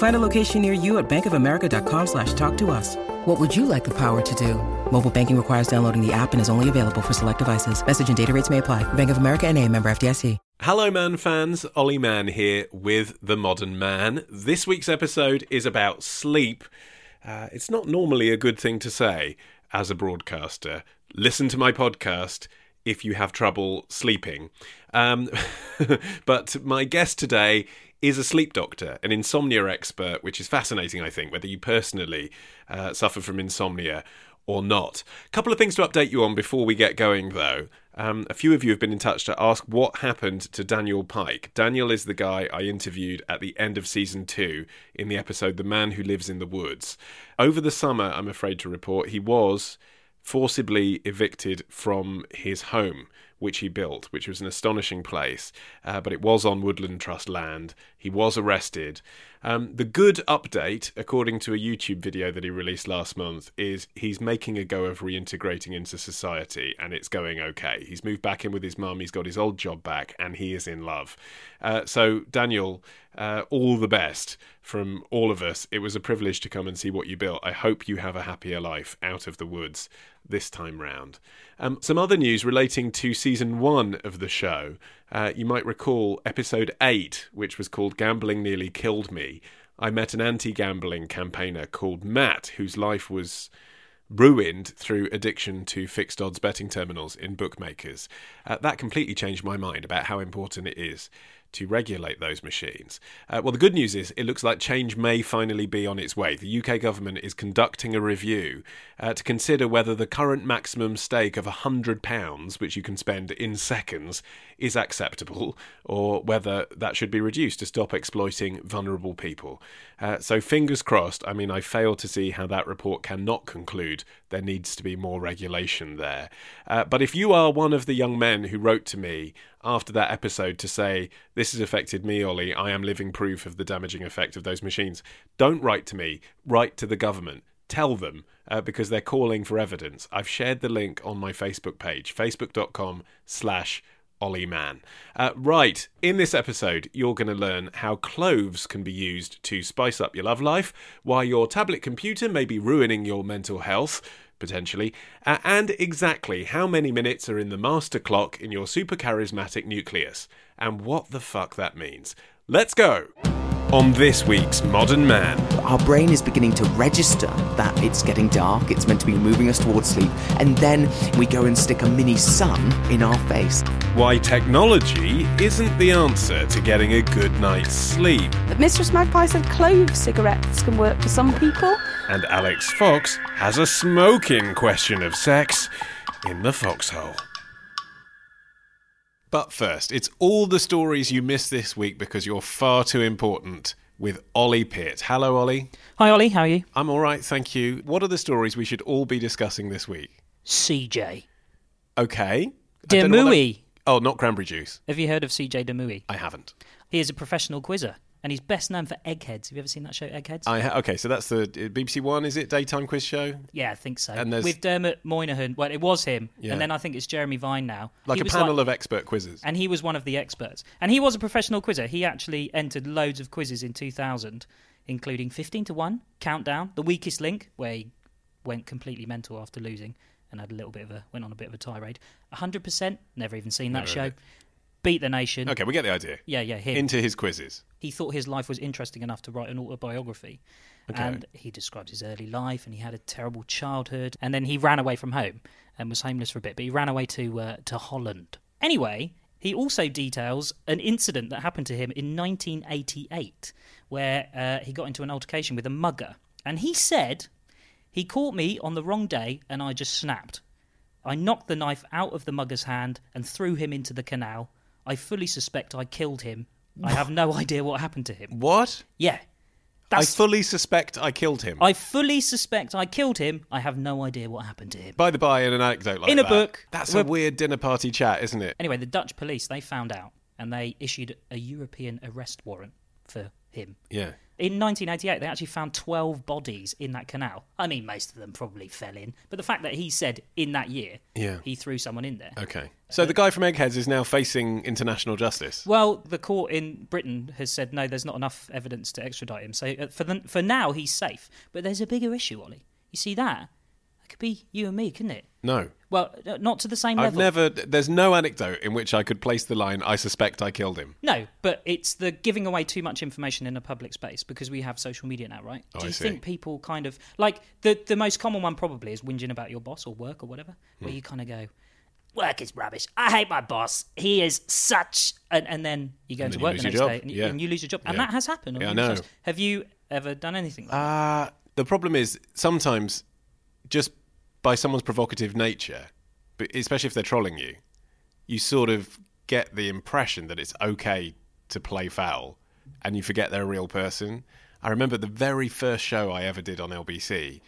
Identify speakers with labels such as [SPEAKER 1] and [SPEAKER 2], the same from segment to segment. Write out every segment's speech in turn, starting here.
[SPEAKER 1] Find a location near you at bankofamerica.com slash talk to us. What would you like the power to do? Mobile banking requires downloading the app and is only available for select devices. Message and data rates may apply. Bank of America and a member FDIC.
[SPEAKER 2] Hello, Mann fans. Olly Mann here with The Modern Man. This week's episode is about sleep. Uh, it's not normally a good thing to say as a broadcaster. Listen to my podcast if you have trouble sleeping. Um, but my guest today is a sleep doctor, an insomnia expert, which is fascinating, I think, whether you personally uh, suffer from insomnia or not. A couple of things to update you on before we get going, though. Um, a few of you have been in touch to ask what happened to Daniel Pike. Daniel is the guy I interviewed at the end of season two in the episode The Man Who Lives in the Woods. Over the summer, I'm afraid to report, he was forcibly evicted from his home which he built, which was an astonishing place, uh, but it was on Woodland Trust land. He was arrested. Um, the good update, according to a YouTube video that he released last month, is he's making a go of reintegrating into society and it's going okay. He's moved back in with his mum, he's got his old job back, and he is in love. Uh, so, Daniel, uh, all the best from all of us. It was a privilege to come and see what you built. I hope you have a happier life out of the woods this time round. Um, some other news relating to season one of the show. Uh, you might recall episode eight, which was called Gambling Nearly Killed Me. I met an anti gambling campaigner called Matt, whose life was ruined through addiction to fixed odds betting terminals in bookmakers. Uh, that completely changed my mind about how important it is to regulate those machines. Uh, well, the good news is it looks like change may finally be on its way. The UK government is conducting a review uh, to consider whether the current maximum stake of £100, which you can spend in seconds, is acceptable or whether that should be reduced to stop exploiting vulnerable people. Uh, so, fingers crossed. I mean, I fail to see how that report cannot conclude there needs to be more regulation there. Uh, but if you are one of the young men who wrote to me after that episode to say, This has affected me, Ollie, I am living proof of the damaging effect of those machines, don't write to me, write to the government. Tell them uh, because they're calling for evidence. I've shared the link on my Facebook page, facebook.com slash Olly Mann. Uh, right, in this episode, you're going to learn how cloves can be used to spice up your love life, why your tablet computer may be ruining your mental health, potentially, uh, and exactly how many minutes are in the master clock in your suprachiasmatic nucleus, and what the fuck that means. Let's go! On this week's Modern Man.
[SPEAKER 3] Our brain is beginning to register that it's getting dark, it's meant to be moving us towards sleep, and then we go and stick a mini sun in our face.
[SPEAKER 2] Why technology isn't the answer to getting a good night's sleep.
[SPEAKER 4] But Mistress Magpie said clove cigarettes can work for some people.
[SPEAKER 2] And Alix Fox has a smoking question of sex in the foxhole. But first, it's all the stories you missed this week because you're far too important with Ollie Peart. Hello, Ollie.
[SPEAKER 5] Hi, Ollie. How are you?
[SPEAKER 2] I'm all right, thank you. What are the stories we should all be discussing this week?
[SPEAKER 5] CJ.
[SPEAKER 2] Okay. I don't know what
[SPEAKER 5] de Mooi.
[SPEAKER 2] that- Oh, not cranberry juice.
[SPEAKER 5] Have you heard of CJ de Mooi?
[SPEAKER 2] I haven't.
[SPEAKER 5] He is a professional quizzer, and he's best known for Eggheads. Have you ever seen that show, Eggheads?
[SPEAKER 2] I ha- okay, so that's the BBC One, is it? Daytime quiz show?
[SPEAKER 5] yeah, I think so.
[SPEAKER 2] And there's-
[SPEAKER 5] With Dermot Murnaghan. Well, it was him,
[SPEAKER 2] Yeah.
[SPEAKER 5] and then I think it's Jeremy Vine now.
[SPEAKER 2] Like
[SPEAKER 5] He
[SPEAKER 2] a panel of expert quizzes.
[SPEAKER 5] and he was one of the experts. And he was a professional quizzer. He actually entered loads of quizzes in 2000, including 15 to 1, Countdown, The Weakest Link, where he went completely mental after losing and had a little bit of a went on a bit of a tirade. 100%, never even seen that
[SPEAKER 2] Never
[SPEAKER 5] show. Beat the Nation.
[SPEAKER 2] Okay, we get the idea.
[SPEAKER 5] Yeah, yeah, him.
[SPEAKER 2] Into his quizzes.
[SPEAKER 5] he thought his life was interesting enough to write an autobiography.
[SPEAKER 2] Okay.
[SPEAKER 5] And he described his early life, and he had a terrible childhood, and then he ran away from home and was homeless for a bit. But he ran away to uh, to Holland. Anyway, He also details an incident that happened to him in 1988 where uh, he got into an altercation with a mugger. And he said, He caught me on the wrong day and I just snapped. I knocked the knife out of the mugger's hand and threw him into the canal. I fully suspect I killed him. I have no idea what happened to him.
[SPEAKER 2] What?
[SPEAKER 5] Yeah.
[SPEAKER 2] I fully suspect I killed him.
[SPEAKER 5] I fully suspect I killed him. I have no idea what happened to him.
[SPEAKER 2] By the by, in an anecdote like
[SPEAKER 5] In a
[SPEAKER 2] that,
[SPEAKER 5] book.
[SPEAKER 2] That's a weird dinner party chat, isn't it?
[SPEAKER 5] Anyway, the Dutch police they found out and they issued a European arrest warrant for him.
[SPEAKER 2] Yeah.
[SPEAKER 5] In 1988, they actually found 12 bodies in that canal. I mean, most of them probably fell in, but the fact that he said in that year
[SPEAKER 2] Yeah.
[SPEAKER 5] he threw someone in there.
[SPEAKER 2] Okay. So the guy from Eggheads is now facing international justice.
[SPEAKER 5] Well, the court in Britain has said no, there's not enough evidence to extradite him. So uh, for the, for now, he's safe. But there's a bigger issue, Ollie. You see that? Could be you and me, couldn't it?
[SPEAKER 2] No.
[SPEAKER 5] Well, uh, not to the same
[SPEAKER 2] I've
[SPEAKER 5] level.
[SPEAKER 2] never. There's no anecdote in which I could place the line, I suspect I killed him.
[SPEAKER 5] No, but it's the giving away too much information in a public space because we have social media now, right?
[SPEAKER 2] Oh,
[SPEAKER 5] Do you think people kind of like the the most common one probably is whinging about your boss or work or whatever,
[SPEAKER 2] Hmm.
[SPEAKER 5] where you kind of go, "Work is rubbish. I hate my boss. He is such," and, and then you go
[SPEAKER 2] And
[SPEAKER 5] into work the next
[SPEAKER 2] job.
[SPEAKER 5] day and,
[SPEAKER 2] Yeah.
[SPEAKER 5] you, and you lose your job, and that has happened.
[SPEAKER 2] Yeah, I know.
[SPEAKER 5] Have you ever done anything? Like that?
[SPEAKER 2] Uh, the problem is sometimes just by someone's provocative nature, but especially if they're trolling you, you sort of get the impression that it's okay to play foul and you forget they're a real person. I remember the very first show I ever did on LBC,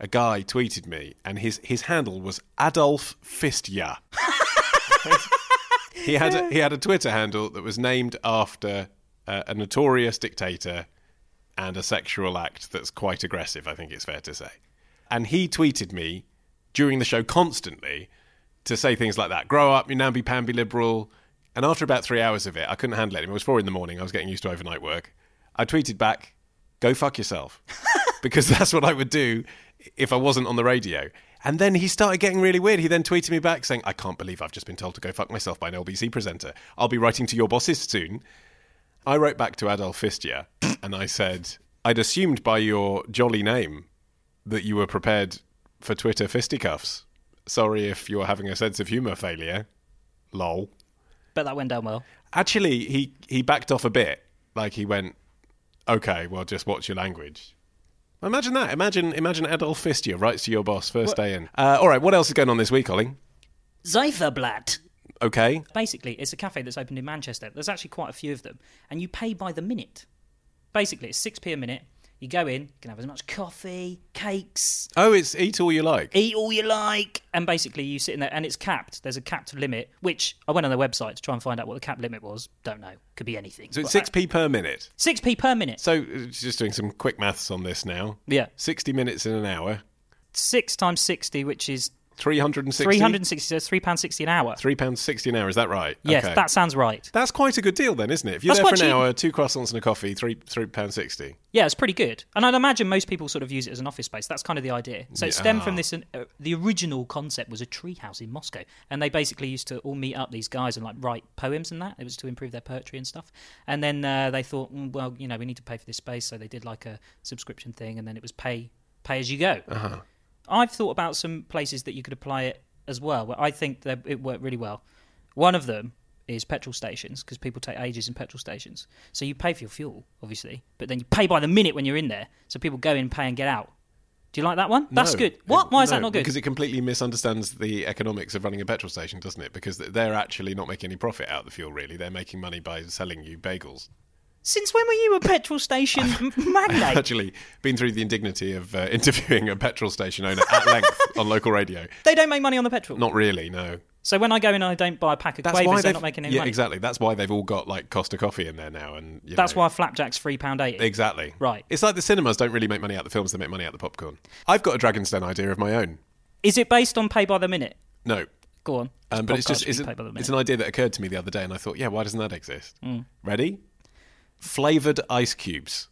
[SPEAKER 2] a guy tweeted me and his, his handle was Adolf Fistja. he had a, he had a Twitter handle that was named after a notorious dictator and a sexual act that's quite aggressive, I think it's fair to say. And he tweeted me during the show constantly to say things like that grow up, you now namby pamby liberal. And after about three hours of it, I couldn't handle it. It was four in the morning. I was getting used to overnight work. I tweeted back, go fuck yourself. because that's what I would do if I wasn't on the radio. And then he started getting really weird. He then tweeted me back saying, I can't believe I've just been told to go fuck myself by an LBC presenter. I'll be writing to your bosses soon. I wrote back to Adolf Fistia and I said, I'd assumed by your jolly name that you were prepared for Twitter fisticuffs. Sorry if you're having a sense of humour failure. Lol.
[SPEAKER 5] Bet that went down well.
[SPEAKER 2] Actually, he, he backed off a bit. Like he went, okay, well, just watch your language. Imagine that. Imagine imagine Adolf Fistia writes to your boss first day in. Uh, all right, what else is going on this week, Ollie?
[SPEAKER 5] Ziferblat.
[SPEAKER 2] Okay.
[SPEAKER 5] Basically, it's a cafe that's opened in Manchester. There's actually quite a few of them, and you pay by the minute. Basically, it's six p a minute. You go in, you can have as much coffee, cakes,
[SPEAKER 2] Oh, it's eat all you like.
[SPEAKER 5] eat all you like, and basically you sit in there, and it's capped. There's a capped limit, which I went on their website to try and find out what the cap limit was. Don't know, could be anything.
[SPEAKER 2] So it's
[SPEAKER 5] uh,
[SPEAKER 2] 6p per minute.
[SPEAKER 5] six p per minute.
[SPEAKER 2] So uh, just doing some quick maths on this now.
[SPEAKER 5] Yeah,
[SPEAKER 2] 60 minutes in an hour.
[SPEAKER 5] six times sixty, which is
[SPEAKER 2] 360?
[SPEAKER 5] three hundred and sixty. So it's three pounds sixty an hour.
[SPEAKER 2] £3.60 an hour, is that right?
[SPEAKER 5] Yes,
[SPEAKER 2] Okay.
[SPEAKER 5] that sounds right.
[SPEAKER 2] That's quite a good deal then, isn't it? If you're
[SPEAKER 5] That's
[SPEAKER 2] there for
[SPEAKER 5] quite
[SPEAKER 2] an
[SPEAKER 5] cheap.
[SPEAKER 2] hour, two croissants and a coffee, three three pound sixty.
[SPEAKER 5] Yeah, it's pretty good. And I'd imagine most people sort of use it as an office space. That's kind of the idea. So it stemmed from this. Uh, the original concept was a treehouse in Moscow, and they basically used to all meet up these guys and like write poems and that. It was to improve their poetry and stuff. And then uh, they thought, mm, well, you know, we need to pay for this space, so they did like a subscription thing, and then it was pay pay as you go.
[SPEAKER 2] Uh-huh.
[SPEAKER 5] I've thought about some places that you could apply it as well. Where I think that it worked really well. One of them is petrol stations because people take ages in petrol stations. So you pay for your fuel, obviously, but then you pay by the minute when you're in there. So people go in, pay, and get out. Do you like that one? That's
[SPEAKER 2] No.
[SPEAKER 5] good. What? Why is
[SPEAKER 2] No,
[SPEAKER 5] that not good?
[SPEAKER 2] Because it completely misunderstands the economics of running a petrol station, doesn't it? Because they're actually not making any profit out of the fuel, really. They're making money by selling you bagels.
[SPEAKER 5] Since when were you a petrol station magnate?
[SPEAKER 2] Actually, been through the indignity of uh, interviewing a petrol station owner at length on local radio.
[SPEAKER 5] They don't make money on the petrol.
[SPEAKER 2] Not really, no.
[SPEAKER 5] So when I go in and I don't buy a pack of
[SPEAKER 2] That's
[SPEAKER 5] quavers, they're
[SPEAKER 2] they've
[SPEAKER 5] not making any
[SPEAKER 2] yeah,
[SPEAKER 5] money.
[SPEAKER 2] exactly. That's why they've all got like Costa Coffee in there now, and you
[SPEAKER 5] That's
[SPEAKER 2] know.
[SPEAKER 5] why flapjack's three pound eighty.
[SPEAKER 2] Exactly.
[SPEAKER 5] Right.
[SPEAKER 2] It's like the cinemas don't really make money out the films; they make money out the popcorn. I've got a Dragon's Den idea of my own.
[SPEAKER 5] Is it based on pay by the minute?
[SPEAKER 2] No,
[SPEAKER 5] Go on.
[SPEAKER 2] um, but it's
[SPEAKER 5] podcast
[SPEAKER 2] just
[SPEAKER 5] should
[SPEAKER 2] it's,
[SPEAKER 5] be
[SPEAKER 2] an,
[SPEAKER 5] pay by the minute.
[SPEAKER 2] it's an idea that occurred to me the other day, and I thought, yeah, why doesn't that exist?
[SPEAKER 5] Mm.
[SPEAKER 2] Ready? Flavored ice cubes.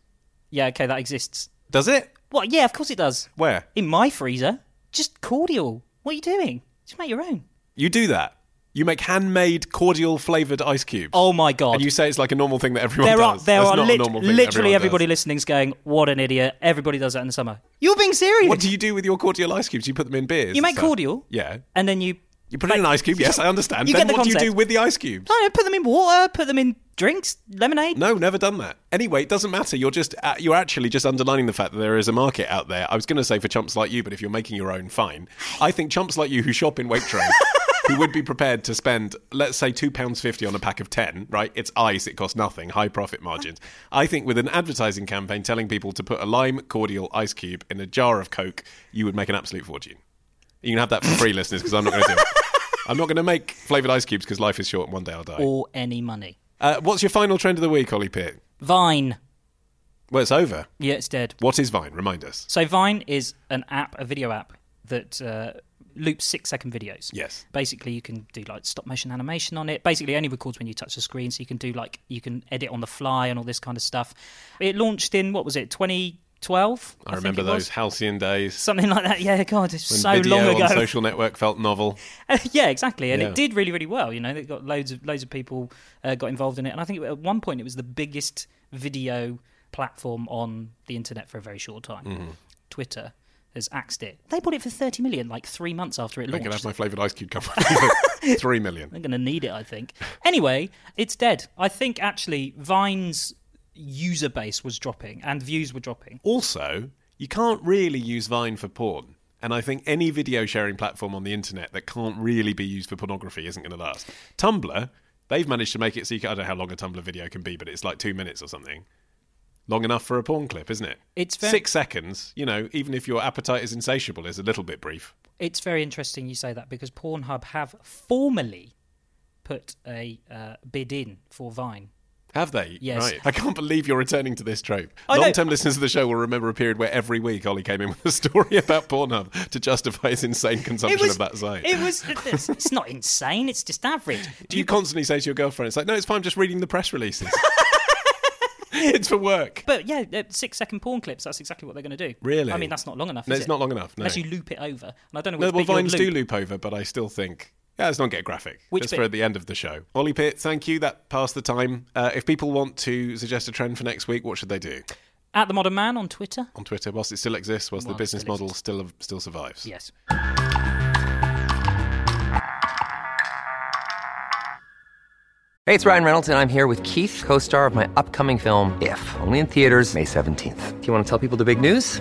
[SPEAKER 5] Yeah, okay, that exists.
[SPEAKER 2] Does it?
[SPEAKER 5] What? Yeah, of course it does.
[SPEAKER 2] Where?
[SPEAKER 5] In my freezer, just cordial. What are you doing? Just make your own.
[SPEAKER 2] You do that? You make handmade cordial flavored ice cubes.
[SPEAKER 5] Oh my god!
[SPEAKER 2] And you say it's like a normal thing that everyone
[SPEAKER 5] there are
[SPEAKER 2] does.
[SPEAKER 5] there
[SPEAKER 2] That's
[SPEAKER 5] are lit- literally everybody
[SPEAKER 2] does.
[SPEAKER 5] listening's going, "What an idiot!" Everybody does that in the summer. You're being serious.
[SPEAKER 2] What do you do with your cordial ice cubes? You put them in beers.
[SPEAKER 5] You make cordial,
[SPEAKER 2] Yeah.
[SPEAKER 5] and then you
[SPEAKER 2] You put it in an ice cube. Yes, I understand.
[SPEAKER 5] You
[SPEAKER 2] then
[SPEAKER 5] get the
[SPEAKER 2] what do you do with the ice cubes?
[SPEAKER 5] I don't put them in water, put them in drinks, lemonade.
[SPEAKER 2] No, never done that. Anyway, it doesn't matter. You're just uh, you're actually just underlining the fact that there is a market out there. I was going to say for chumps like you, but if you're making your own, fine. I think chumps like you who shop in Waitrose. Who would be prepared to spend, let's say, two pounds fifty on a pack of ten? Right, it's ice; it costs nothing, high profit margins. I think with an advertising campaign telling people to put a lime cordial ice cube in a jar of Coke, you would make an absolute fortune. You can have that for free, listeners, because I'm not going to do it. I'm not going to make flavoured ice cubes because life is short and one day I'll die.
[SPEAKER 5] Or any money.
[SPEAKER 2] Uh, what's your final trend of the week, Ollie Peart?
[SPEAKER 5] Vine.
[SPEAKER 2] Well, it's over.
[SPEAKER 5] Yeah, it's dead.
[SPEAKER 2] What is Vine? Remind us.
[SPEAKER 5] So Vine is an app, a video app that uh, loops six second videos.
[SPEAKER 2] Yes.
[SPEAKER 5] Basically, you can do like stop motion animation on it. Basically, it only records when you touch the screen, so you can do like you can edit on the fly and all this kind of stuff. It launched in what was it, 2012?
[SPEAKER 2] I, remember those halcyon days
[SPEAKER 5] Something like that. Yeah, God, it's
[SPEAKER 2] when
[SPEAKER 5] so
[SPEAKER 2] video
[SPEAKER 5] long ago.
[SPEAKER 2] on social network felt novel.
[SPEAKER 5] yeah, exactly, and
[SPEAKER 2] Yeah.
[SPEAKER 5] it did really, really well. You know, they got loads of loads of people uh, got involved in it, and I think at one point it was the biggest video platform on the internet for a very short time.
[SPEAKER 2] Mm-hmm.
[SPEAKER 5] Twitter has axed it. They bought it for thirty million, like three months after it
[SPEAKER 2] launched. I'm going
[SPEAKER 5] to have
[SPEAKER 2] my flavoured ice cube company. Three million.
[SPEAKER 5] They're going to need it, I think. Anyway, it's dead. I think actually Vine's user base was dropping and views were dropping.
[SPEAKER 2] Also, you can't really use Vine for porn. And I think any video sharing platform on the internet that can't really be used for pornography isn't going to last. Tumblr, they've managed to make it so you can, I don't know how long a Tumblr video can be, but it's like two minutes or something. Long enough for a porn clip, isn't it?
[SPEAKER 5] It's very-
[SPEAKER 2] Six seconds, you know, even if your appetite is insatiable, is a little bit brief.
[SPEAKER 5] It's very interesting you say that because Pornhub have formally put a uh, bid in for Vine.
[SPEAKER 2] Have they?
[SPEAKER 5] Yes.
[SPEAKER 2] Right. I can't believe you're returning to this trope. Long term listeners of the show will remember a period where every week Ollie came in with a story about Pornhub to justify his insane consumption of that site.
[SPEAKER 5] It was. It's, it's not insane. It's just average.
[SPEAKER 2] Do you constantly say to your girlfriend, it's like, no, it's fine, I'm just reading the press releases? it's for work.
[SPEAKER 5] But yeah, uh, six second porn clips. That's exactly what they're going to do.
[SPEAKER 2] Really?
[SPEAKER 5] I mean, that's not long enough.
[SPEAKER 2] No, it's
[SPEAKER 5] it?
[SPEAKER 2] not long enough, no.
[SPEAKER 5] Unless you loop it over, and I don't know
[SPEAKER 2] No, well, Vines do
[SPEAKER 5] loop.
[SPEAKER 2] loop over, but I still think, yeah, let's not get graphic.
[SPEAKER 5] Which
[SPEAKER 2] just
[SPEAKER 5] bit?
[SPEAKER 2] for at the end of the show. Ollie Peart, thank you. That passed the time. Uh, if people want to suggest a trend for next week, what should they do?
[SPEAKER 5] At the Modern Man on Twitter.
[SPEAKER 2] On Twitter, whilst it still exists, whilst the
[SPEAKER 5] Whilst it
[SPEAKER 2] business
[SPEAKER 5] still
[SPEAKER 2] model still still survives.
[SPEAKER 5] Yes.
[SPEAKER 6] Hey, it's Ryan Reynolds, and I'm here with Keith, co star of my upcoming film, If, only in theaters, May 17th. Do you want to tell people the big news?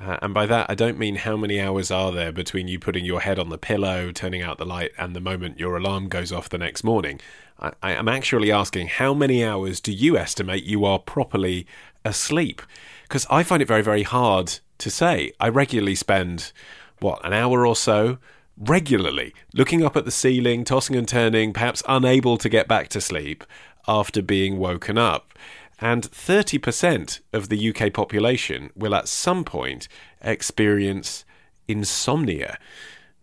[SPEAKER 2] Uh, and by that, I don't mean how many hours are there between you putting your head on the pillow, turning out the light, and the moment your alarm goes off the next morning. I, I am actually asking how many hours do you estimate you are properly asleep? Because I find it very, very hard to say. I regularly spend, what, an hour or so regularly looking up at the ceiling, tossing and turning, perhaps unable to get back to sleep after being woken up. And 30% of the UK population will at some point experience insomnia.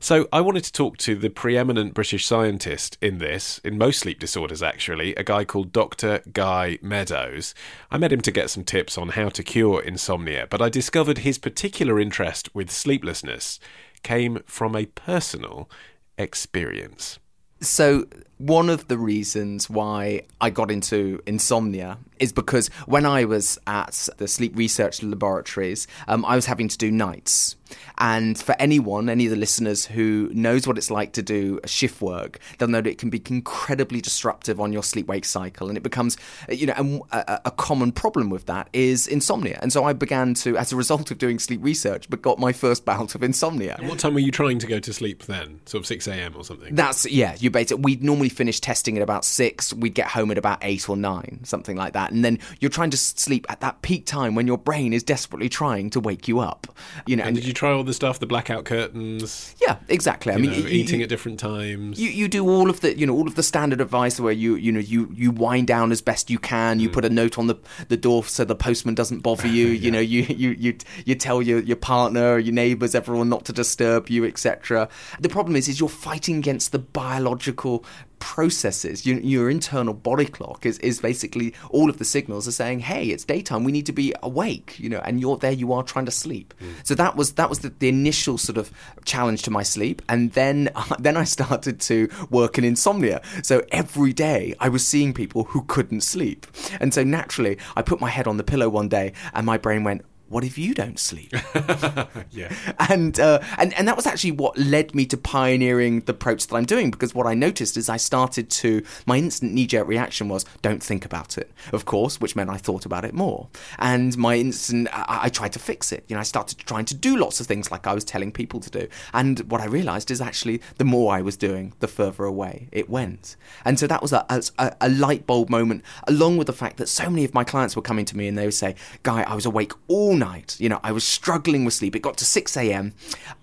[SPEAKER 2] So I wanted to talk to the preeminent British scientist in this, in most sleep disorders actually, a guy called Dr. Guy Meadows. I met him to get some tips on how to cure insomnia, but I discovered his particular interest with sleeplessness came from a personal experience.
[SPEAKER 3] So, one of the reasons why I got into insomnia is because when I was at the sleep research laboratories, um, I was having to do nights. And for anyone, any of the listeners who knows what it's like to do shift work, they'll know that it can be incredibly disruptive on your sleep wake cycle. And it becomes, uh, you know, and a, a common problem with that is insomnia. And so I began to, as a result of doing sleep research, but got my first bout of insomnia.
[SPEAKER 2] What time were you trying to go to sleep then? Sort of 6 a.m. or something?
[SPEAKER 3] That's yeah. You basically we'd normally finish testing at about six. We'd get home at about eight or nine, something like that. And then you're trying to sleep at that peak time when your brain is desperately trying to wake you up. You know,
[SPEAKER 2] And did you try all the stuff, the blackout curtains?
[SPEAKER 3] Yeah, exactly. I mean,
[SPEAKER 2] know,
[SPEAKER 3] you-
[SPEAKER 2] eating
[SPEAKER 3] you-
[SPEAKER 2] at different times.
[SPEAKER 3] You, you do all of the you know all of the standard advice where you you know you you wind down as best you can. You mm. put a note on the the door so the postman doesn't bother you. You know you you you you tell your your partner, your neighbours, everyone not to disturb you, etc. The problem is is you're fighting against the biological processes. Your, your internal body clock is, is basically all of the signals are saying, "Hey, it's daytime. We need to be awake." You know, and you're there. You are trying to sleep. Mm. So that was that was the, the initial sort of challenge to my sleep, and then then I started to work in insomnia. So every day I was seeing people who couldn't sleep, and so naturally I put my head on the pillow one day, and my brain went. What if you don't sleep?
[SPEAKER 2] yeah.
[SPEAKER 3] and uh, and and that was actually what led me to pioneering the approach that I'm doing because what I noticed is I started to my instant knee jerk reaction was don't think about it, of course, which meant I thought about it more, and my instant I, I tried to fix it. You know, I started trying to do lots of things like I was telling people to do, and what I realised is actually the more I was doing, the further away it went, and so that was a, a, a light bulb moment, along with the fact that so many of my clients were coming to me and they would say, "Guy, I was awake all night. You know, I was struggling with sleep. It got to 6 a.m.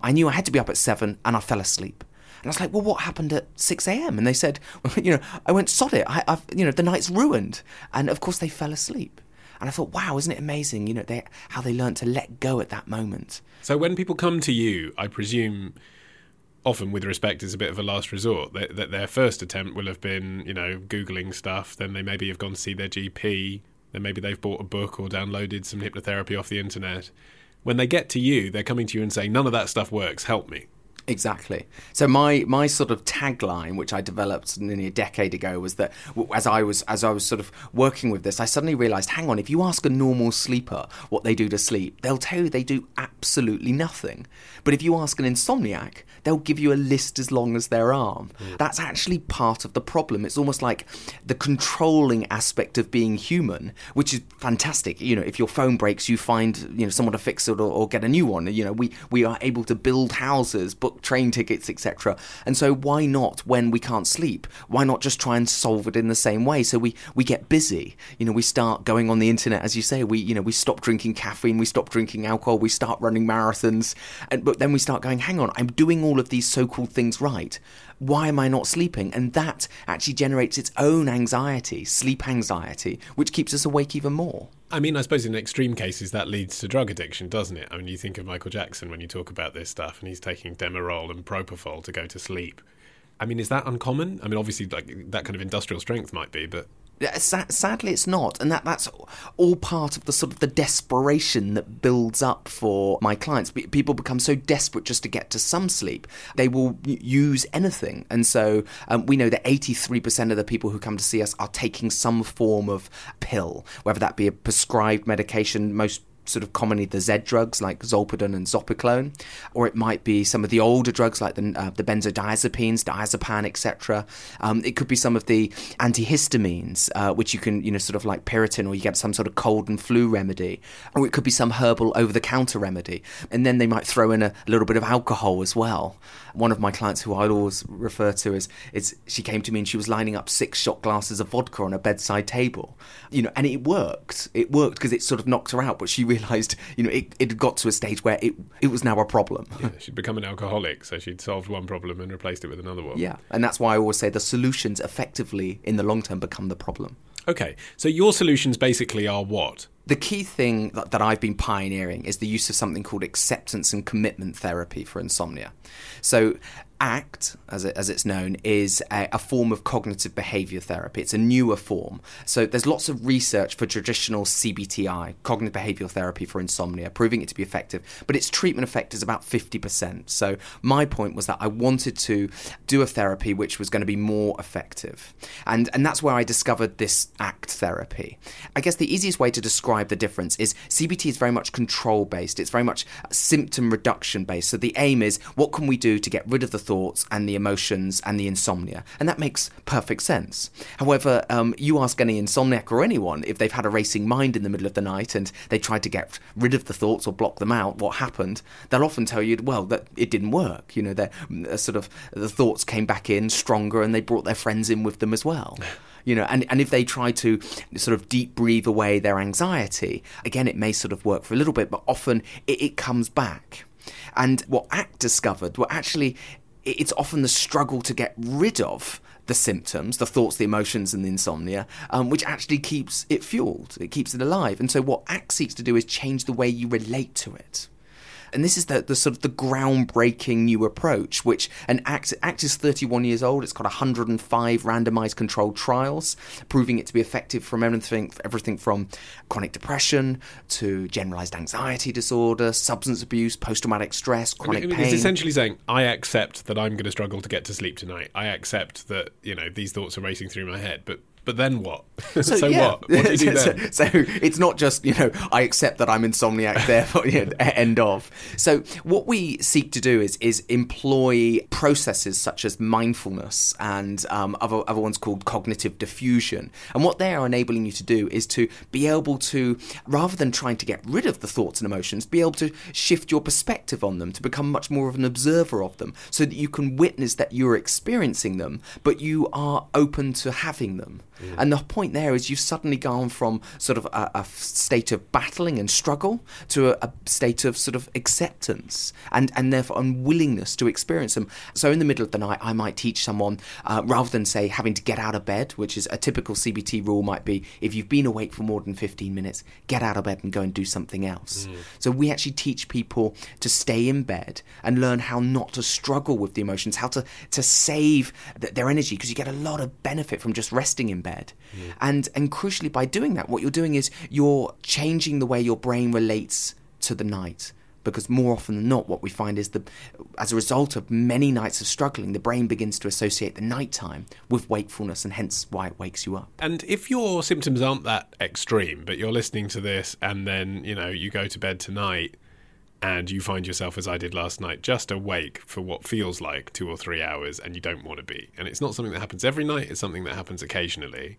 [SPEAKER 3] I knew I had to be up at 7 and I fell asleep. And I was like, well, what happened at 6 a.m.? And they said, well, you know, I went, sod it. I, I've, you know, the night's ruined. And of course, they fell asleep. And I thought, wow, isn't it amazing? You know, they, how they learned to let go at that moment.
[SPEAKER 2] So when people come to you, I presume often with respect is a bit of a last resort that, that their first attempt will have been you know googling stuff then they maybe have gone to see their gp then maybe they've bought a book or downloaded some hypnotherapy off the internet. When they get to you they're coming to you and saying none of that stuff works. Help me
[SPEAKER 3] Exactly. So my my sort of tagline, which I developed nearly a decade ago, was that as I was as I was sort of working with this, I suddenly realised, hang on, if you ask a normal sleeper what they do to sleep, they'll tell you they do absolutely nothing. But if you ask an insomniac, they'll give you a list as long as their arm. Hmm. That's actually part of the problem. It's almost like the controlling aspect of being human, which is fantastic. You know, if your phone breaks, you find you know someone to fix it or, or get a new one. You know, we we are able to build houses, book train tickets, etc. And so why not when we can't sleep? Why not just try and solve it in the same way? So we we get busy. You know, we start going on the internet, as you say. We you know we stop drinking caffeine, we stop drinking alcohol, we start running marathons, and but then we start going, hang on, I'm doing all of these so-called things right. Why am I not sleeping? And that actually generates its own anxiety, sleep anxiety, which keeps us awake even more.
[SPEAKER 2] I mean, I suppose in extreme cases that leads to drug addiction, doesn't it? I mean, you think of Michael Jackson when you talk about this stuff, and he's taking Demerol and Propofol to go to sleep. I mean, is that uncommon? I mean, obviously, like that kind of industrial strength might be, but
[SPEAKER 3] Sadly, it's not, and that that's all part of the sort of the desperation that builds up for my clients. People become so desperate just to get to some sleep, they will use anything. And so um, we know that 83% of the people who come to see us are taking some form of pill, whether that be a prescribed medication, most sort of commonly the Z drugs like Zolpidem and Zopiclone, or it might be some of the older drugs like the, uh, the benzodiazepines, diazepam, etc. Um, it could be some of the antihistamines, uh, which you can, you know, sort of like Piriton, or you get some sort of cold and flu remedy, or it could be some herbal over-the-counter remedy, and then they might throw in a, a little bit of alcohol as well. One of my clients, who I'd always refer to as, is she came to me and she was lining up six shot glasses of vodka on a bedside table, you know, and it worked. It worked because it sort of knocked her out, but she realised, you know, it, it got to a stage where it it was now a problem.
[SPEAKER 2] yeah, she'd become an alcoholic, so she'd solved one problem and replaced it with another one.
[SPEAKER 3] Yeah, and that's why I always say the solutions effectively in the long term become the problem.
[SPEAKER 2] Okay, so your solutions basically are what?
[SPEAKER 3] The key thing that, that I've been pioneering is the use of something called acceptance and commitment therapy for insomnia. So, ACT, as, it, as it's known, is a, a form of cognitive behavior therapy. It's a newer form. So, there's lots of research for traditional CBTI, cognitive behavioral therapy for insomnia, proving it to be effective, but its treatment effect is about 50%. So, my point was that I wanted to do a therapy which was going to be more effective. And, and that's where I discovered this ACT therapy. I guess the easiest way to describe the difference is CBT is very much control based, it's very much symptom reduction based. So, the aim is what can we do to get rid of the thoughts and the emotions and the insomnia. And that makes perfect sense. However, um, you ask any insomniac or anyone if they've had a racing mind in the middle of the night and they tried to get rid of the thoughts or block them out, what happened? They'll often tell you, well, that it didn't work. You know, they sort of the thoughts came back in stronger and they brought their friends in with them as well. You know, and, and if they try to sort of deep breathe away their anxiety, again, it may sort of work for a little bit, but often it, it comes back. And what ACT discovered were actually it's often the struggle to get rid of the symptoms, the thoughts, the emotions, and the insomnia, um, which actually keeps it fueled. It keeps it alive. And so, what ACT seeks to do is change the way you relate to it. And this is the, the sort of the groundbreaking new approach, which an ACT, ACT is 31 years old. It's got 105 randomized controlled trials, proving it to be effective from everything, everything from chronic depression to generalized anxiety disorder, substance abuse, post traumatic stress, chronic
[SPEAKER 2] I mean,
[SPEAKER 3] pain.
[SPEAKER 2] It's essentially saying, I accept that I'm going to struggle to get to sleep tonight. I accept that, you know, these thoughts are racing through my head, but but then what? So,
[SPEAKER 3] yeah.
[SPEAKER 2] what? What do you do
[SPEAKER 3] so, so it's not just you know I accept that I'm insomniac, therefore you know, end of. So what we seek to do is is employ processes such as mindfulness and um, other other ones called cognitive defusion. And what they are enabling you to do is to be able to rather than trying to get rid of the thoughts and emotions, be able to shift your perspective on them to become much more of an observer of them, so that you can witness that you're experiencing them, but you are open to having them. And the point there is you've suddenly gone from sort of a, a state of battling and struggle to a, a, state of sort of acceptance and, and therefore unwillingness to experience them. So in the middle of the night, I might teach someone uh, rather than say having to get out of bed, which is a typical CBT rule, might be if you've been awake for more than 15 minutes, get out of bed and go and do something else. So we actually teach people to stay in bed and learn how not to struggle with the emotions, how to, to save th- their energy because you get a lot of benefit from just resting in bed. And and crucially by doing that what you're doing is you're changing the way your brain relates to the night. Because more often than not what we find is that as a result of many nights of struggling the brain begins to associate the nighttime with wakefulness and hence why it wakes you up.
[SPEAKER 2] And if your symptoms aren't that extreme, but you're listening to this and then, you know, you go to bed tonight and you find yourself, as I did last night, just awake for what feels like two or three hours and you don't want to be. And it's not something that happens every night, it's something that happens occasionally.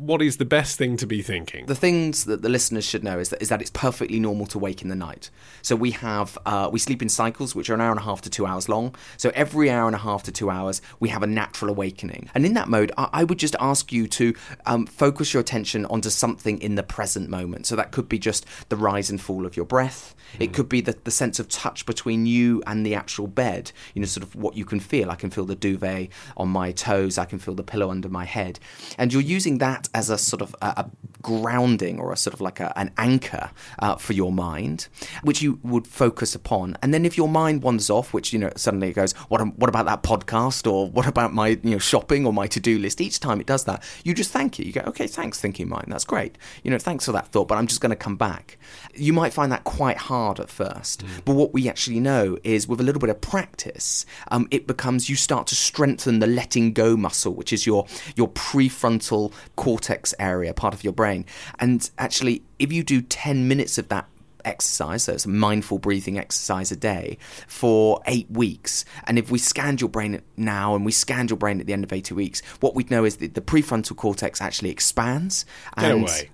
[SPEAKER 2] What is the best thing to be thinking?
[SPEAKER 3] The things that the listeners should know is that is that it's perfectly normal to wake in the night. So we have uh, we sleep in cycles which are an hour and a half to two hours long. So every hour and a half to two hours we have a natural awakening. And in that mode, I, I would just ask you to um, focus your attention onto something in the present moment. So that could be just the rise and fall of your breath. It could be the, the sense of touch between you and the actual bed. You know, sort of what you can feel. I can feel the duvet on my toes. I can feel the pillow under my head. And you're using that as a sort of a, a grounding or a sort of like a, an anchor uh, for your mind, which you would focus upon. And then if your mind wanders off, which you know suddenly it goes, what what about that podcast or what about my you know shopping or my to do list? Each time it does that, you just thank it. You go, okay, thanks, thinking mind. That's great. You know, thanks for that thought, but I'm just going to come back. You might find that quite hard at first, but what we actually know is with a little bit of practice, um, it becomes you start to strengthen the letting go muscle, which is your your prefrontal cortex area, part of your brain. And actually, if you do 10 minutes of that exercise, so it's a mindful breathing exercise a day for eight weeks. And if we scanned your brain now and we scanned your brain at the end of 80 weeks, what we'd know is that the prefrontal cortex actually expands.
[SPEAKER 2] Get away.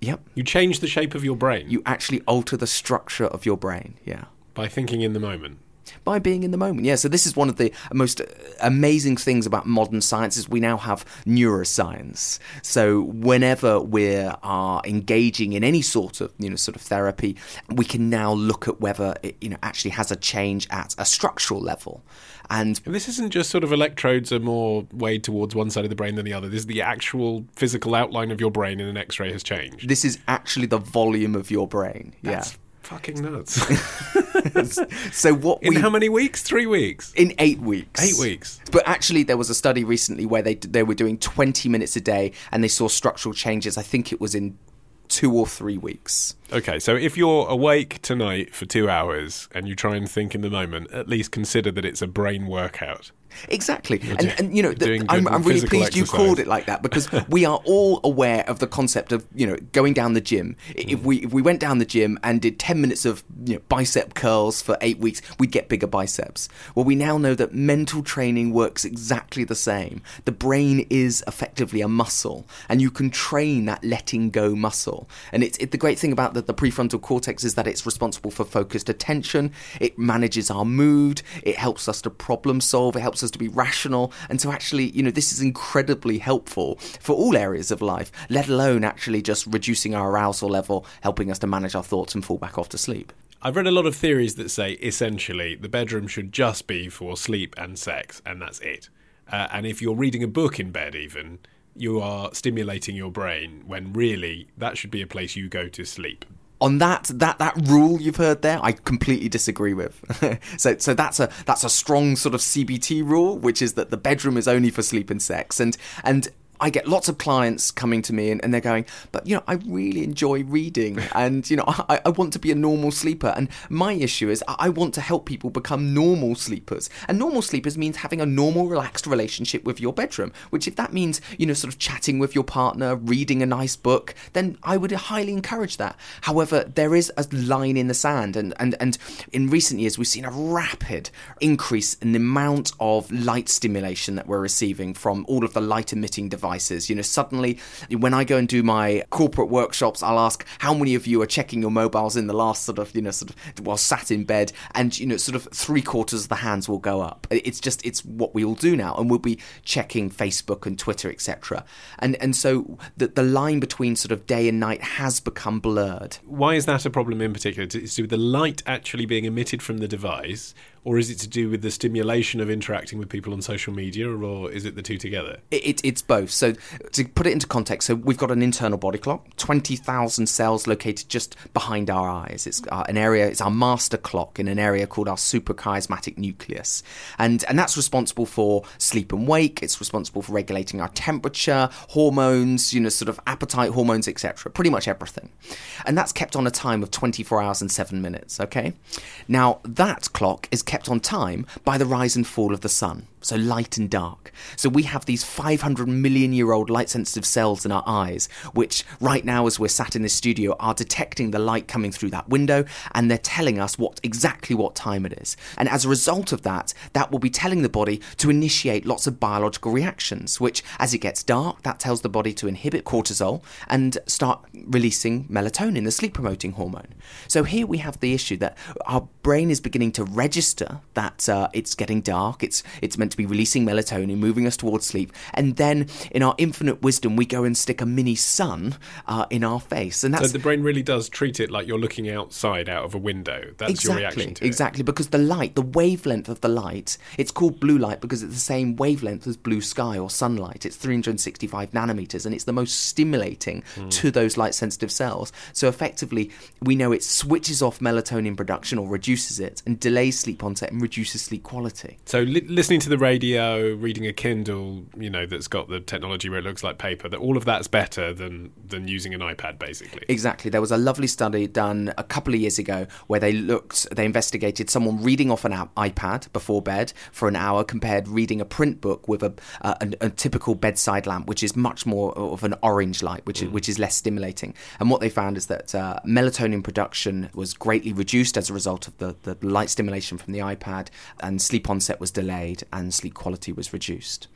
[SPEAKER 3] Yep.
[SPEAKER 2] You change the shape of your brain
[SPEAKER 3] You actually alter the structure of your brain. Yeah
[SPEAKER 2] by thinking in the moment.
[SPEAKER 3] By being in the moment. Yeah, so this is one of the most uh, amazing things about modern science is we now have neuroscience. So whenever we are engaging in any sort of you know sort of therapy, we can now look at whether it you know actually has a change at a structural level. And
[SPEAKER 2] And this isn't just sort of electrodes are more weighed towards one side of the brain than the other. This is the actual physical outline of your brain in an x ray has changed.
[SPEAKER 3] this is actually the volume of your brain.
[SPEAKER 2] That's fucking nuts.
[SPEAKER 3] so what
[SPEAKER 2] in
[SPEAKER 3] we
[SPEAKER 2] how many weeks? Three weeks.
[SPEAKER 3] in eight weeks.
[SPEAKER 2] Eight weeks.
[SPEAKER 3] But actually, there was a study recently where they they were doing 20 minutes a day, and they saw structural changes. I think it was in two or three weeks.
[SPEAKER 2] Okay, so if you're awake tonight for two hours and you try and think in the moment, at least consider that it's a brain workout.
[SPEAKER 3] Exactly, and,
[SPEAKER 2] do-
[SPEAKER 3] and you know, I'm, I'm really pleased you called it like that because we are all aware of the concept of you know going down the gym. I-
[SPEAKER 2] Mm.
[SPEAKER 3] If we if we went down the gym and did ten minutes of you know, bicep curls for eight weeks, we'd get bigger biceps. Well, we now know that mental training works exactly the same. The brain is effectively a muscle, and you can train that letting go muscle. And it's it, the great thing about the, the prefrontal cortex is that it's responsible for focused attention. It manages our mood. It helps us to problem solve. It helps us to be rational. And so, actually, you know, this is incredibly helpful for all areas of life. Let alone actually just reducing our arousal level, helping us to manage our thoughts and fall back off to sleep.
[SPEAKER 2] I've read a lot of theories that say essentially the bedroom should just be for sleep and sex, and that's it. Uh, and if you're reading a book in bed, even, you are stimulating your brain when really that should be a place you go to sleep.
[SPEAKER 3] on that that that rule you've heard there, I completely disagree with. so so that's a that's a strong sort of CBT rule, which is that the bedroom is only for sleep and sex, and and I get lots of clients coming to me and, and, they're going, but you know, I really enjoy reading and you know, I, I want to be a normal sleeper. And my issue is I want to help people become normal sleepers. And normal sleepers means having a normal, relaxed relationship with your bedroom, which if that means, you know, sort of chatting with your partner, reading a nice book, then I would highly encourage that. However, there is a line in the sand and, and, and in recent years we've seen a rapid increase in the amount of light stimulation that we're receiving from all of the light emitting devices devices. You know, suddenly when I go and do my corporate workshops, I'll ask how many of you are checking your mobiles in the last sort of, you know, sort of while sat in bed, and you know, sort of three quarters of the hands will go up. It's just it's what we all do now, and we'll be checking Facebook and Twitter, etc. And and so the the line between sort of day and night has become blurred.
[SPEAKER 2] Why is that a problem in particular? It's to do with the light actually being emitted from the device, or is it to do with the stimulation of interacting with people on social media, or is it the two together?
[SPEAKER 3] It, it, it's both. So to put it into context, so we've got an internal body clock, twenty thousand cells located just behind our eyes. It's uh, an area. It's our master clock in an area called our suprachiasmatic nucleus, and and that's responsible for sleep and wake. It's responsible for regulating our temperature, hormones, you know, sort of appetite hormones, etc. Pretty much everything, and that's kept on a time of twenty four hours and seven minutes. Okay, now that clock is kept on time by the rise and fall of the sun so light and dark. So we have these 500 million year old light sensitive cells in our eyes, which right now, as we're sat in this studio, are detecting the light coming through that window and they're telling us what exactly what time it is. And as a result of that, that will be telling the body to initiate lots of biological reactions, which as it gets dark, that tells the body to inhibit cortisol and start releasing melatonin, the sleep promoting hormone. So here we have the issue that our brain is beginning to register that uh, it's getting dark, it's it's meant to be releasing melatonin, moving us towards sleep, and then in our infinite wisdom, we go and stick a mini sun uh, in our face, and that's
[SPEAKER 2] so the brain really does treat it like you're looking outside out of a window. That's
[SPEAKER 3] exactly,
[SPEAKER 2] your reaction to
[SPEAKER 3] it. Exactly, because the light, the wavelength of the light, it's called blue light because it's the same wavelength as blue sky or sunlight. It's 365 nanometers, and it's the most stimulating mm. to those light sensitive cells. So effectively, we know it switches off melatonin production or reduces it, and delays sleep onset and reduces sleep quality.
[SPEAKER 2] So li- listening to the radio, reading a Kindle, you know, that's got the technology where it looks like paper, that all of that's better than than using an iPad, basically.
[SPEAKER 3] Exactly. There was a lovely study done a couple of years ago where they looked, they investigated someone reading off an iPad before bed for an hour compared reading a print book with a, a, a, a typical bedside lamp, which is much more of an orange light, which mm. is which is less stimulating. And what they found is that uh, melatonin production was greatly reduced as a result of the, the light stimulation from the iPad, and sleep onset was delayed, and sleep quality was reduced.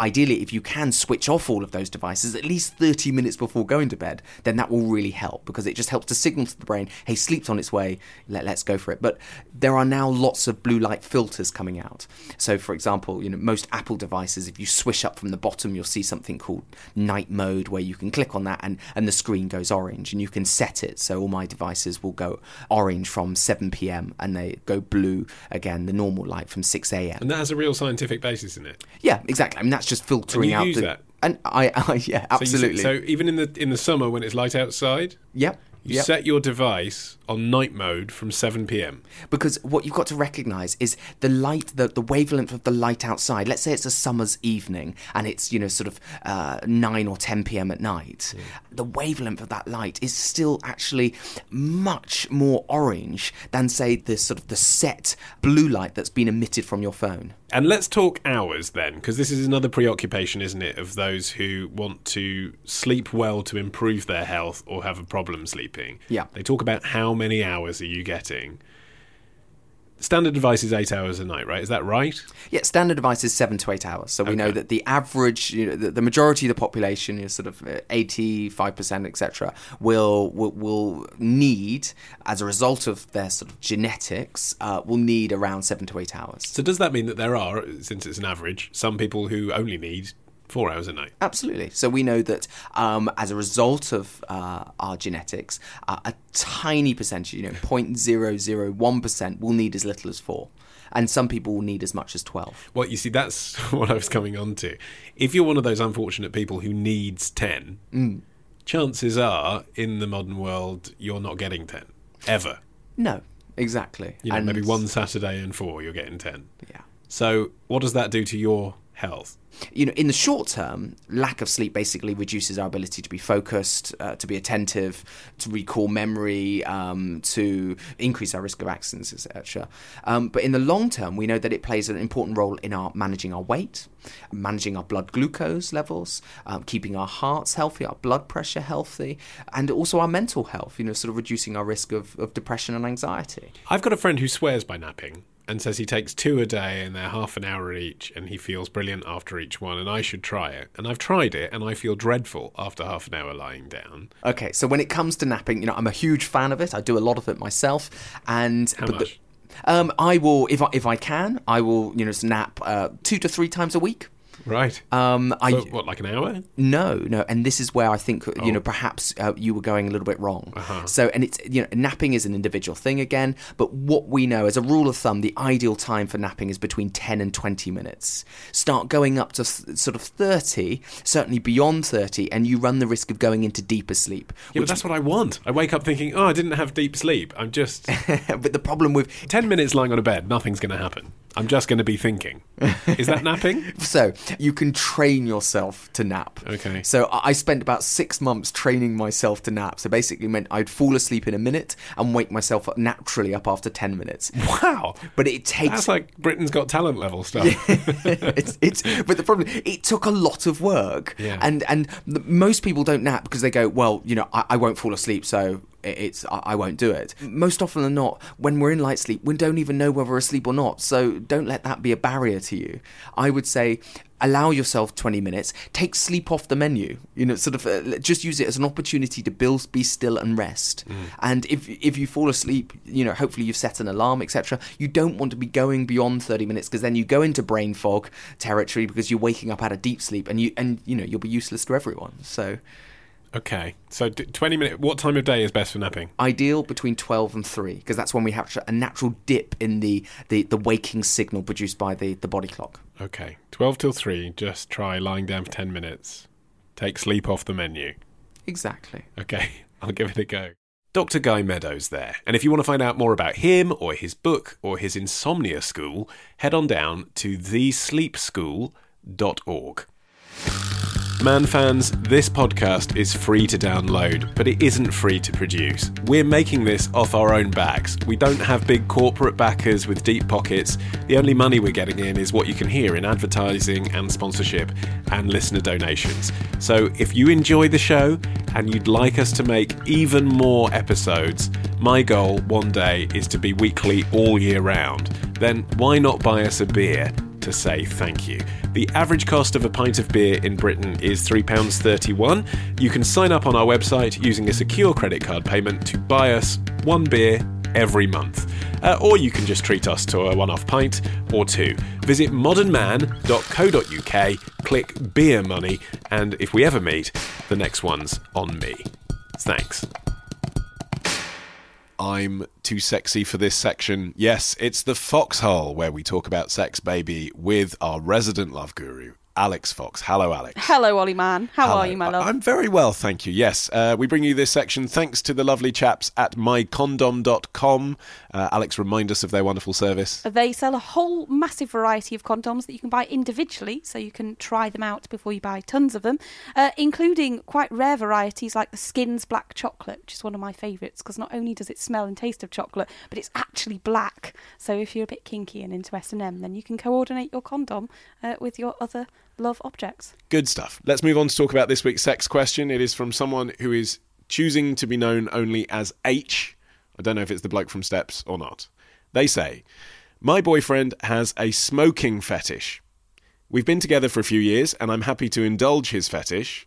[SPEAKER 3] Ideally, if you can switch off all of those devices at least 30 minutes before going to bed, then that will really help because it just helps to signal to the brain, hey, sleep's on its way, let, us go for it. But there are now lots of blue light filters coming out. So, for example, you know, most Apple devices, if you swish up from the bottom, you'll see something called night mode where you can click on that and, and the screen goes orange and you can set it. So, all my devices will go orange from 7 p.m. and they go blue again, the normal light from 6 a.m.
[SPEAKER 2] And that has a real scientific basis in it.
[SPEAKER 3] Yeah, exactly. I mean, that's that's just filtering out the.
[SPEAKER 2] That?
[SPEAKER 3] And I, I yeah, absolutely.
[SPEAKER 2] So, so, even in the in the summer when it's light outside,
[SPEAKER 3] yep,
[SPEAKER 2] you
[SPEAKER 3] yep.
[SPEAKER 2] set your device on night mode from 7 p.m.
[SPEAKER 3] Because what you've got to recognize is the light, the, the wavelength of the light outside. Let's say it's a summer's evening and it's, you know, sort of uh, 9 or 10 p.m. at night. The wavelength of that light is still actually much more orange than, say, the sort of the set blue light that's been emitted from your phone.
[SPEAKER 2] And let's talk hours then, because this is another preoccupation, isn't it, of those who want to sleep well to improve their health or have a problem sleeping.
[SPEAKER 3] Yeah.
[SPEAKER 2] They talk about how many hours are you getting? Standard device is eight hours a night, right? Is that right?
[SPEAKER 3] Yeah, standard device is seven to eight hours. So we okay. know that the average, you know, the, the, majority of the population, is sort of uh, eighty-five percent, etc., will, will, will need, as a result of their sort of genetics, uh, will need around seven to eight hours.
[SPEAKER 2] So does that mean that there are, since it's an average, some people who only need four hours a night.
[SPEAKER 3] Absolutely. So we know that um, as a result of uh, our genetics, uh, a tiny percentage, you know, 0.001% will need as little as four. And some people will need as much as 12.
[SPEAKER 2] Well, you see, that's what I was coming on to. If you're one of those unfortunate people who needs 10,
[SPEAKER 3] mm.
[SPEAKER 2] chances are in the modern world you're not getting 10 ever.
[SPEAKER 3] No, exactly.
[SPEAKER 2] You know,
[SPEAKER 3] And-
[SPEAKER 2] maybe one Saturday and four you're getting 10.
[SPEAKER 3] Yeah.
[SPEAKER 2] So, what does that do to your health?
[SPEAKER 3] you know, in the short term, lack of sleep basically reduces our ability to be focused, uh, to be attentive, to recall memory, um, to increase our risk of accidents, etc. Um, but in the long term, we know that it plays an important role in our managing our weight, managing our blood glucose levels, um, keeping our hearts healthy, our blood pressure healthy, and also our mental health. You know, sort of reducing our risk of, of depression and anxiety.
[SPEAKER 2] I've got a friend who swears by napping and says he takes two a day and they're half an hour each and he feels brilliant after each one and I should try it. And I've tried it and I feel dreadful after half an hour lying down.
[SPEAKER 3] Okay, so when it comes to napping, you know, I'm a huge fan of it. I do a lot of it myself, and
[SPEAKER 2] How
[SPEAKER 3] but the- um, I will, if I, if I can, I will, you know, nap uh, two to three times a week.
[SPEAKER 2] Right.
[SPEAKER 3] Um, I
[SPEAKER 2] For, what, like an hour?
[SPEAKER 3] no, no, and this is where I think you know
[SPEAKER 2] Oh.
[SPEAKER 3] perhaps uh, you were going a little bit wrong.
[SPEAKER 2] Uh-huh.
[SPEAKER 3] So, and it's you know napping is an individual thing again, but what we know as a rule of thumb, the ideal time for napping is between ten and twenty minutes. Start going up to th- sort of thirty, certainly beyond thirty, and you run the risk of going into deeper sleep.
[SPEAKER 2] Yeah, but that's what I want. I wake up thinking, oh, I didn't have deep sleep. I'm just
[SPEAKER 3] but the problem with
[SPEAKER 2] 10 minutes lying on a bed, nothing's going to happen. I'm just going to be thinking. Is that napping?
[SPEAKER 3] so you can train yourself to nap.
[SPEAKER 2] Okay.
[SPEAKER 3] So I spent about six months training myself to nap. So basically meant I'd fall asleep in a minute and wake myself up naturally up after ten minutes.
[SPEAKER 2] Wow.
[SPEAKER 3] But it takes
[SPEAKER 2] That's like Britain's Got Talent level stuff.
[SPEAKER 3] it's, it's but the problem it took a lot of work
[SPEAKER 2] Yeah.
[SPEAKER 3] and and the, most people don't nap because they go well you know I, I won't fall asleep so it's I, won't do it. Most often than not when we're in light sleep we don't even know whether we're asleep or not. So don't let that be a barrier to you. I would say allow yourself 20 minutes. Take sleep off the menu. You know sort of uh, just use it as an opportunity to build be still and rest. And if if you fall asleep you know hopefully you've set an alarm etc you don't want to be going beyond 30 minutes because then you go into brain fog territory because you're waking up out of deep sleep and you and you know you'll be useless to everyone. So
[SPEAKER 2] Okay. So d- 20 minutes. What time of day is best for napping?
[SPEAKER 3] ideal between 12 and 3 because that's when we have a natural dip in the, the, the waking signal produced by the, the body clock
[SPEAKER 2] Okay. 12 till 3. Just try lying down for 10 minutes. Take sleep off the menu.
[SPEAKER 3] exactly
[SPEAKER 2] Okay. I'll give it a go. Dr. Guy Meadows there. And if you want to find out more about him or his book or his insomnia school, head on down to thesleepschool.org. Mann fans, this podcast is free to download, but it isn't free to produce. We're making this off our own backs. We don't have big corporate backers with deep pockets. The only money we're getting in is what you can hear in advertising and sponsorship and listener donations. So if you enjoy the show and you'd like us to make even more episodes, my goal one day is to be weekly all year round. Then why not buy us a beer? To say thank you. The average cost of a pint of beer in Britain is £3.31. You can sign up on our website using a secure credit card payment to buy us one beer every month. Uh, or you can just treat us to a one off pint or two. Visit modernman.co.uk, click beer money, and if we ever meet, the next one's on me. Thanks. I'm too sexy for this section. Yes, it's the Foxhole where we talk about sex, baby, with our resident love guru, Alix Fox. Hello, Alix.
[SPEAKER 4] Hello, Olly Mann. How
[SPEAKER 2] Hello.
[SPEAKER 4] are you, my love?
[SPEAKER 2] I'm very well, thank you. Yes, uh, we bring you this section thanks to the lovely chaps at mycondom.com. Uh, Alix, remind us of their wonderful service.
[SPEAKER 4] They sell a whole massive variety of condoms that you can buy individually, so you can try them out before you buy tons of them, uh, including quite rare varieties like the Skins Black Chocolate, which is one of my favourites because not only does it smell and taste of chocolate, but it's actually black. So if you're a bit kinky and into S&M, then you can coordinate your condom uh, with your other love objects.
[SPEAKER 2] Good stuff. Let's move on to talk about this week's sex question. It is from someone who is choosing to be known only as H. I don't know if it's the bloke from Steps or not. They say, My boyfriend has a smoking fetish. We've been together for a few years and I'm happy to indulge his fetish,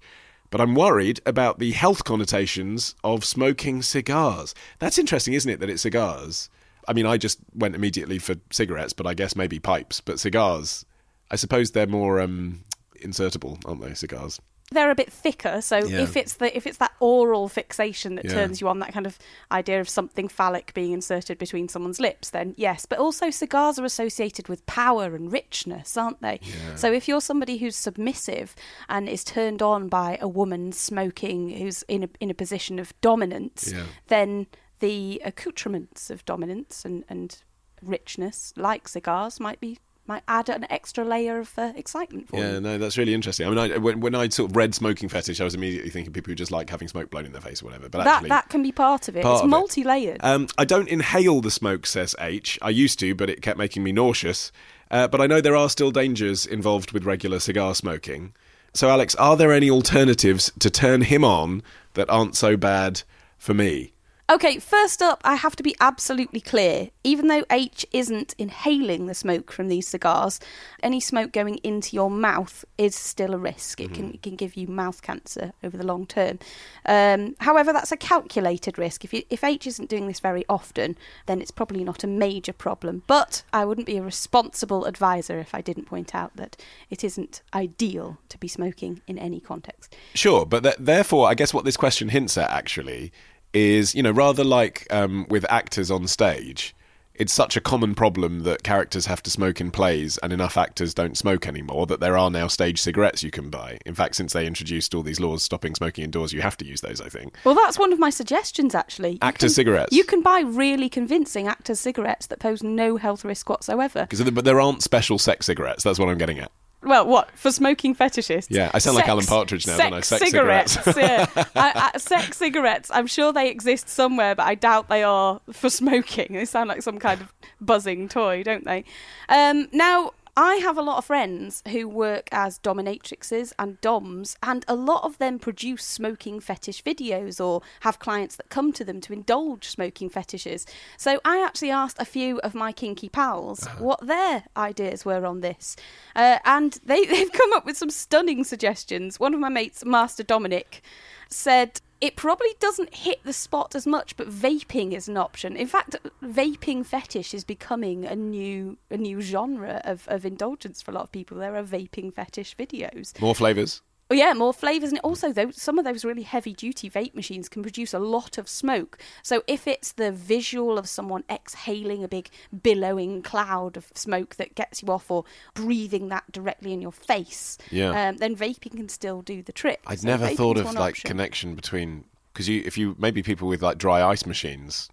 [SPEAKER 2] but I'm worried about the health connotations of smoking cigars. That's interesting, isn't it, that it's cigars? I mean, I just went immediately for cigarettes, but I guess maybe pipes. But cigars, I suppose they're more um, insertable, aren't they, cigars?
[SPEAKER 4] they're a bit thicker. So
[SPEAKER 2] Yeah.
[SPEAKER 4] if it's the if it's that oral fixation that
[SPEAKER 2] Yeah.
[SPEAKER 4] turns you on, that kind of idea of something phallic being inserted between someone's lips, then yes. But also cigars are associated with power and richness, aren't they? So if you're somebody who's submissive and is turned on by a woman smoking who's in a in a position of dominance,
[SPEAKER 2] Yeah.
[SPEAKER 4] then the accoutrements of dominance and, and richness, like cigars, might be might add an extra layer of uh, excitement for
[SPEAKER 2] Yeah,
[SPEAKER 4] you.
[SPEAKER 2] Yeah, no, that's really interesting. I mean, I, when, when I sort of read smoking fetish, I was immediately thinking people who just like having smoke blown in their face or whatever. But
[SPEAKER 4] that
[SPEAKER 2] actually,
[SPEAKER 4] that can be part of it.
[SPEAKER 2] part
[SPEAKER 4] it's multi-layered.
[SPEAKER 2] Um, I don't inhale the smoke, says H. I used to, but it kept making me nauseous. Uh, but I know there are still dangers involved with regular cigar smoking. So, Alix, are there any alternatives to turn him on that aren't so bad for me?
[SPEAKER 4] Okay, first up, I have to be absolutely clear. Even though H isn't inhaling the smoke from these cigars, any smoke going into your mouth is still a risk. It can it can give you mouth cancer over the long term. Um, however, that's a calculated risk. If you, if H isn't doing this very often, then it's probably not a major problem. But I wouldn't be a responsible advisor if I didn't point out that it isn't ideal to be smoking in any context.
[SPEAKER 2] Sure, but th- therefore, I guess what this question hints at actually is, you know, rather like um, with actors on stage, it's such a common problem that characters have to smoke in plays and enough actors don't smoke anymore that there are now stage cigarettes you can buy. In fact, since they introduced all these laws stopping smoking indoors, you have to use those, I think.
[SPEAKER 4] Well, that's one of my suggestions, actually. You
[SPEAKER 2] Actor
[SPEAKER 4] can-
[SPEAKER 2] cigarettes.
[SPEAKER 4] You can buy really convincing actor cigarettes that pose no health risk whatsoever.
[SPEAKER 2] 'Cause but there aren't special sex cigarettes. That's what I'm getting at.
[SPEAKER 4] Well, what for smoking fetishists?
[SPEAKER 2] Yeah, I sound like Alan Partridge now, don't I?
[SPEAKER 4] Sex
[SPEAKER 2] Sex
[SPEAKER 4] cigarettes.
[SPEAKER 2] cigarettes.
[SPEAKER 4] yeah. I, I, sex cigarettes. I'm sure they exist somewhere, but I doubt they are for smoking. They sound like some kind of buzzing toy, don't they? Um, now. I have a lot of friends who work as dominatrixes and doms, and a lot of them produce smoking fetish videos or have clients that come to them to indulge smoking fetishes. So I actually asked a few of my kinky pals what their ideas were on this, uh, and they, they've come up with some stunning suggestions. One of my mates, Master Dominic, said it probably doesn't hit the spot as much, but vaping is an option. In fact, vaping fetish is becoming a new a new genre of, of indulgence for a lot of people. There are vaping fetish videos.
[SPEAKER 2] More flavours.
[SPEAKER 4] Oh yeah, more flavors, and also though some of those really heavy duty vape machines can produce a lot of smoke. So if it's the visual of someone exhaling a big billowing cloud of smoke that gets you off, or breathing that directly in your face,
[SPEAKER 2] Yeah.
[SPEAKER 4] um, then vaping can still do the trick.
[SPEAKER 2] I'd
[SPEAKER 4] So
[SPEAKER 2] never thought of like
[SPEAKER 4] option.
[SPEAKER 2] connection between because you if you maybe people with like dry ice machines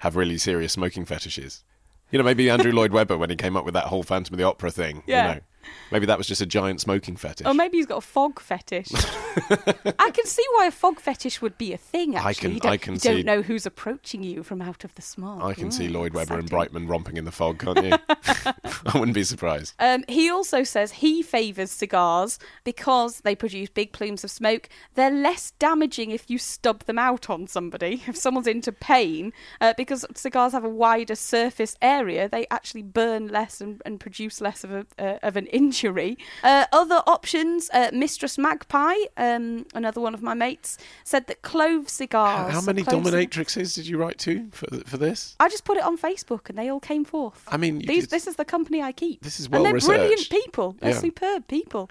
[SPEAKER 2] have really serious smoking fetishes. You know, maybe Andrew Lloyd Webber when he came up with that whole Phantom of the Opera thing.
[SPEAKER 4] Yeah.
[SPEAKER 2] You know, maybe that was just a giant smoking fetish.
[SPEAKER 4] Or maybe he's got a fog fetish. I can see why a fog fetish would be a thing. Actually,
[SPEAKER 2] I can-
[SPEAKER 4] you don't,
[SPEAKER 2] I can
[SPEAKER 4] you don't know who's approaching you from out of the smog.
[SPEAKER 2] I can see Lloyd Webber and. Brightman romping in the fog, can't you? I wouldn't be surprised.
[SPEAKER 4] Um, he also says he favours cigars because they produce big plumes of smoke. They're less damaging if you stub them out on somebody. If someone's into pain, uh, because cigars have a wider surface area, they actually burn less and, and produce less of, a, uh, of an injury. Uh, other options, uh, Mistress Magpie, um, another one of my mates, said that clove
[SPEAKER 2] How,
[SPEAKER 4] cigars.
[SPEAKER 2] how many
[SPEAKER 4] clove cig-
[SPEAKER 2] dominatrixes did you write to for for this?
[SPEAKER 4] I just put it on Facebook and they all came forth.
[SPEAKER 2] I mean,
[SPEAKER 4] These, this is the company I keep.
[SPEAKER 2] This is
[SPEAKER 4] and they're brilliant people. They're
[SPEAKER 2] Yeah.
[SPEAKER 4] superb people.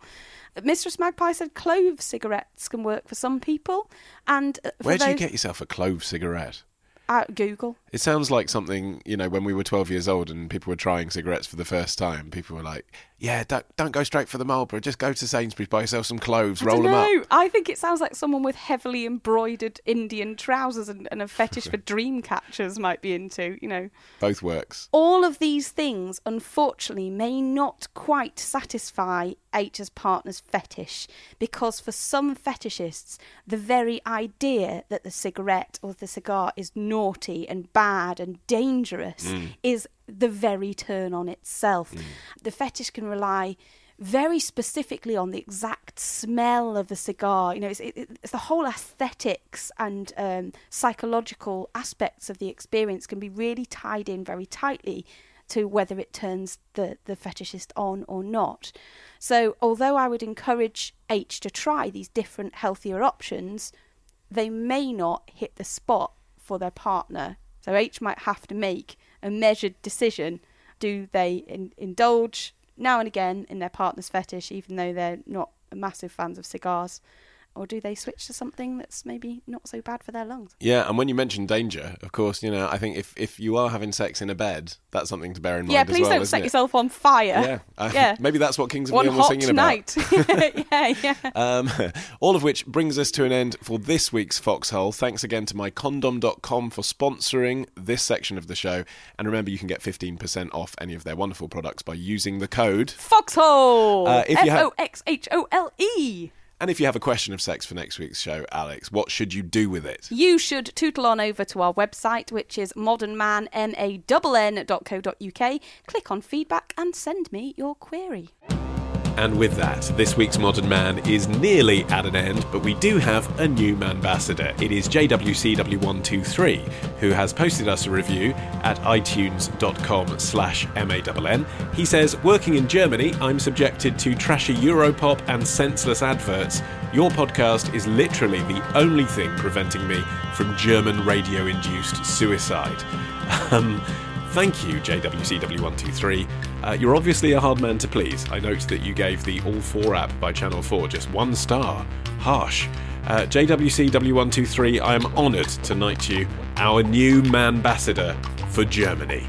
[SPEAKER 4] Mistress Magpie said clove cigarettes can work for some people, and uh, for
[SPEAKER 2] Where do you get yourself a clove cigarette?
[SPEAKER 4] Uh, Google.
[SPEAKER 2] It sounds like something, you know, when we were 12 years old and people were trying cigarettes for the first time, people were like, yeah, don't, don't go straight for the Marlboro, just go to Sainsbury's, buy yourself some cloves, roll them up.
[SPEAKER 4] I think it sounds like someone with heavily embroidered Indian trousers and, and a fetish for dream catchers might be into. You know.
[SPEAKER 2] Both works.
[SPEAKER 4] All of these things, unfortunately, may not quite satisfy H's partner's fetish because for some fetishists, the very idea that the cigarette or the cigar is naughty and bad and dangerous is the very turn on itself. The fetish can rely very specifically on the exact smell of the cigar. You know, it's, it, it's the whole aesthetics and um, psychological aspects of the experience can be really tied in very tightly to whether it turns the, the fetishist on or not. So, although I would encourage H to try these different, healthier options, they may not hit the spot for their partner. So, H might have to make a measured decision. Do they in- indulge now and again in their partner's fetish, even though they're not massive fans of cigars? Or do they switch to something that's maybe not so bad for their lungs?
[SPEAKER 2] Yeah, and when you mention danger, of course, you know, I think if, if you are having sex in a bed, that's something to bear in mind
[SPEAKER 4] yeah,
[SPEAKER 2] as
[SPEAKER 4] please
[SPEAKER 2] well,
[SPEAKER 4] don't set
[SPEAKER 2] it?
[SPEAKER 4] yourself on fire.
[SPEAKER 2] Yeah, uh,
[SPEAKER 4] yeah.
[SPEAKER 2] maybe that's what Kings of
[SPEAKER 4] One
[SPEAKER 2] Leon were
[SPEAKER 4] hot
[SPEAKER 2] singing about.
[SPEAKER 4] night. yeah, yeah.
[SPEAKER 2] Um, all of which brings us to an end for this week's Foxhole. Thanks again to mycondom.com for sponsoring this section of the show. And remember, you can get 15% off any of their wonderful products by using the code.
[SPEAKER 4] Foxhole.
[SPEAKER 2] Uh, if
[SPEAKER 4] F O X H O L E.
[SPEAKER 2] And if you have a question of sex for next week's show, Alix, what should you do with it?
[SPEAKER 4] You should tootle on over to our website, which is modernman.co.uk. Click on feedback and send me your query.
[SPEAKER 2] And with that, this week's Modern Mann is nearly at an end, but we do have a new ambassador. It is JWCW123, who has posted us a review at itunes.com slash MANN. He says, Working in Germany, I'm subjected to trashy Europop and senseless adverts. Your podcast is literally the only thing preventing me from German radio-induced suicide. Um, Thank you, JWCW123. Uh, you're obviously a hard man to please. I note that you gave the All 4 app by Channel 4 just one star. Harsh. Uh, JWCW123, I am honoured to knight you our new ambassador for Germany.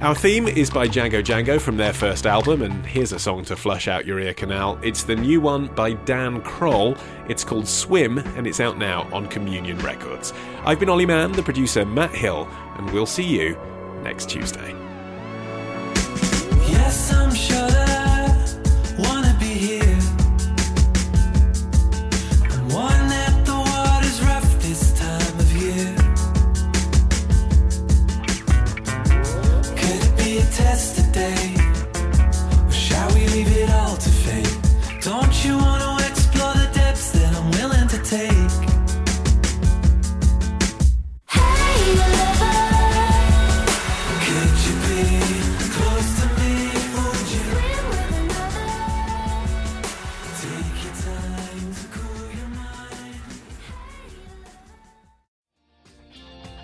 [SPEAKER 2] Our theme is by Django Django from their first album, and here's a song to flush out your ear canal. It's the new one by Dan Croll. It's called Swim, and it's out now on Communion Records. I've been Olly Mann, the producer Matt Hill, and we'll see you next Tuesday.
[SPEAKER 7] Yes, I'm sure that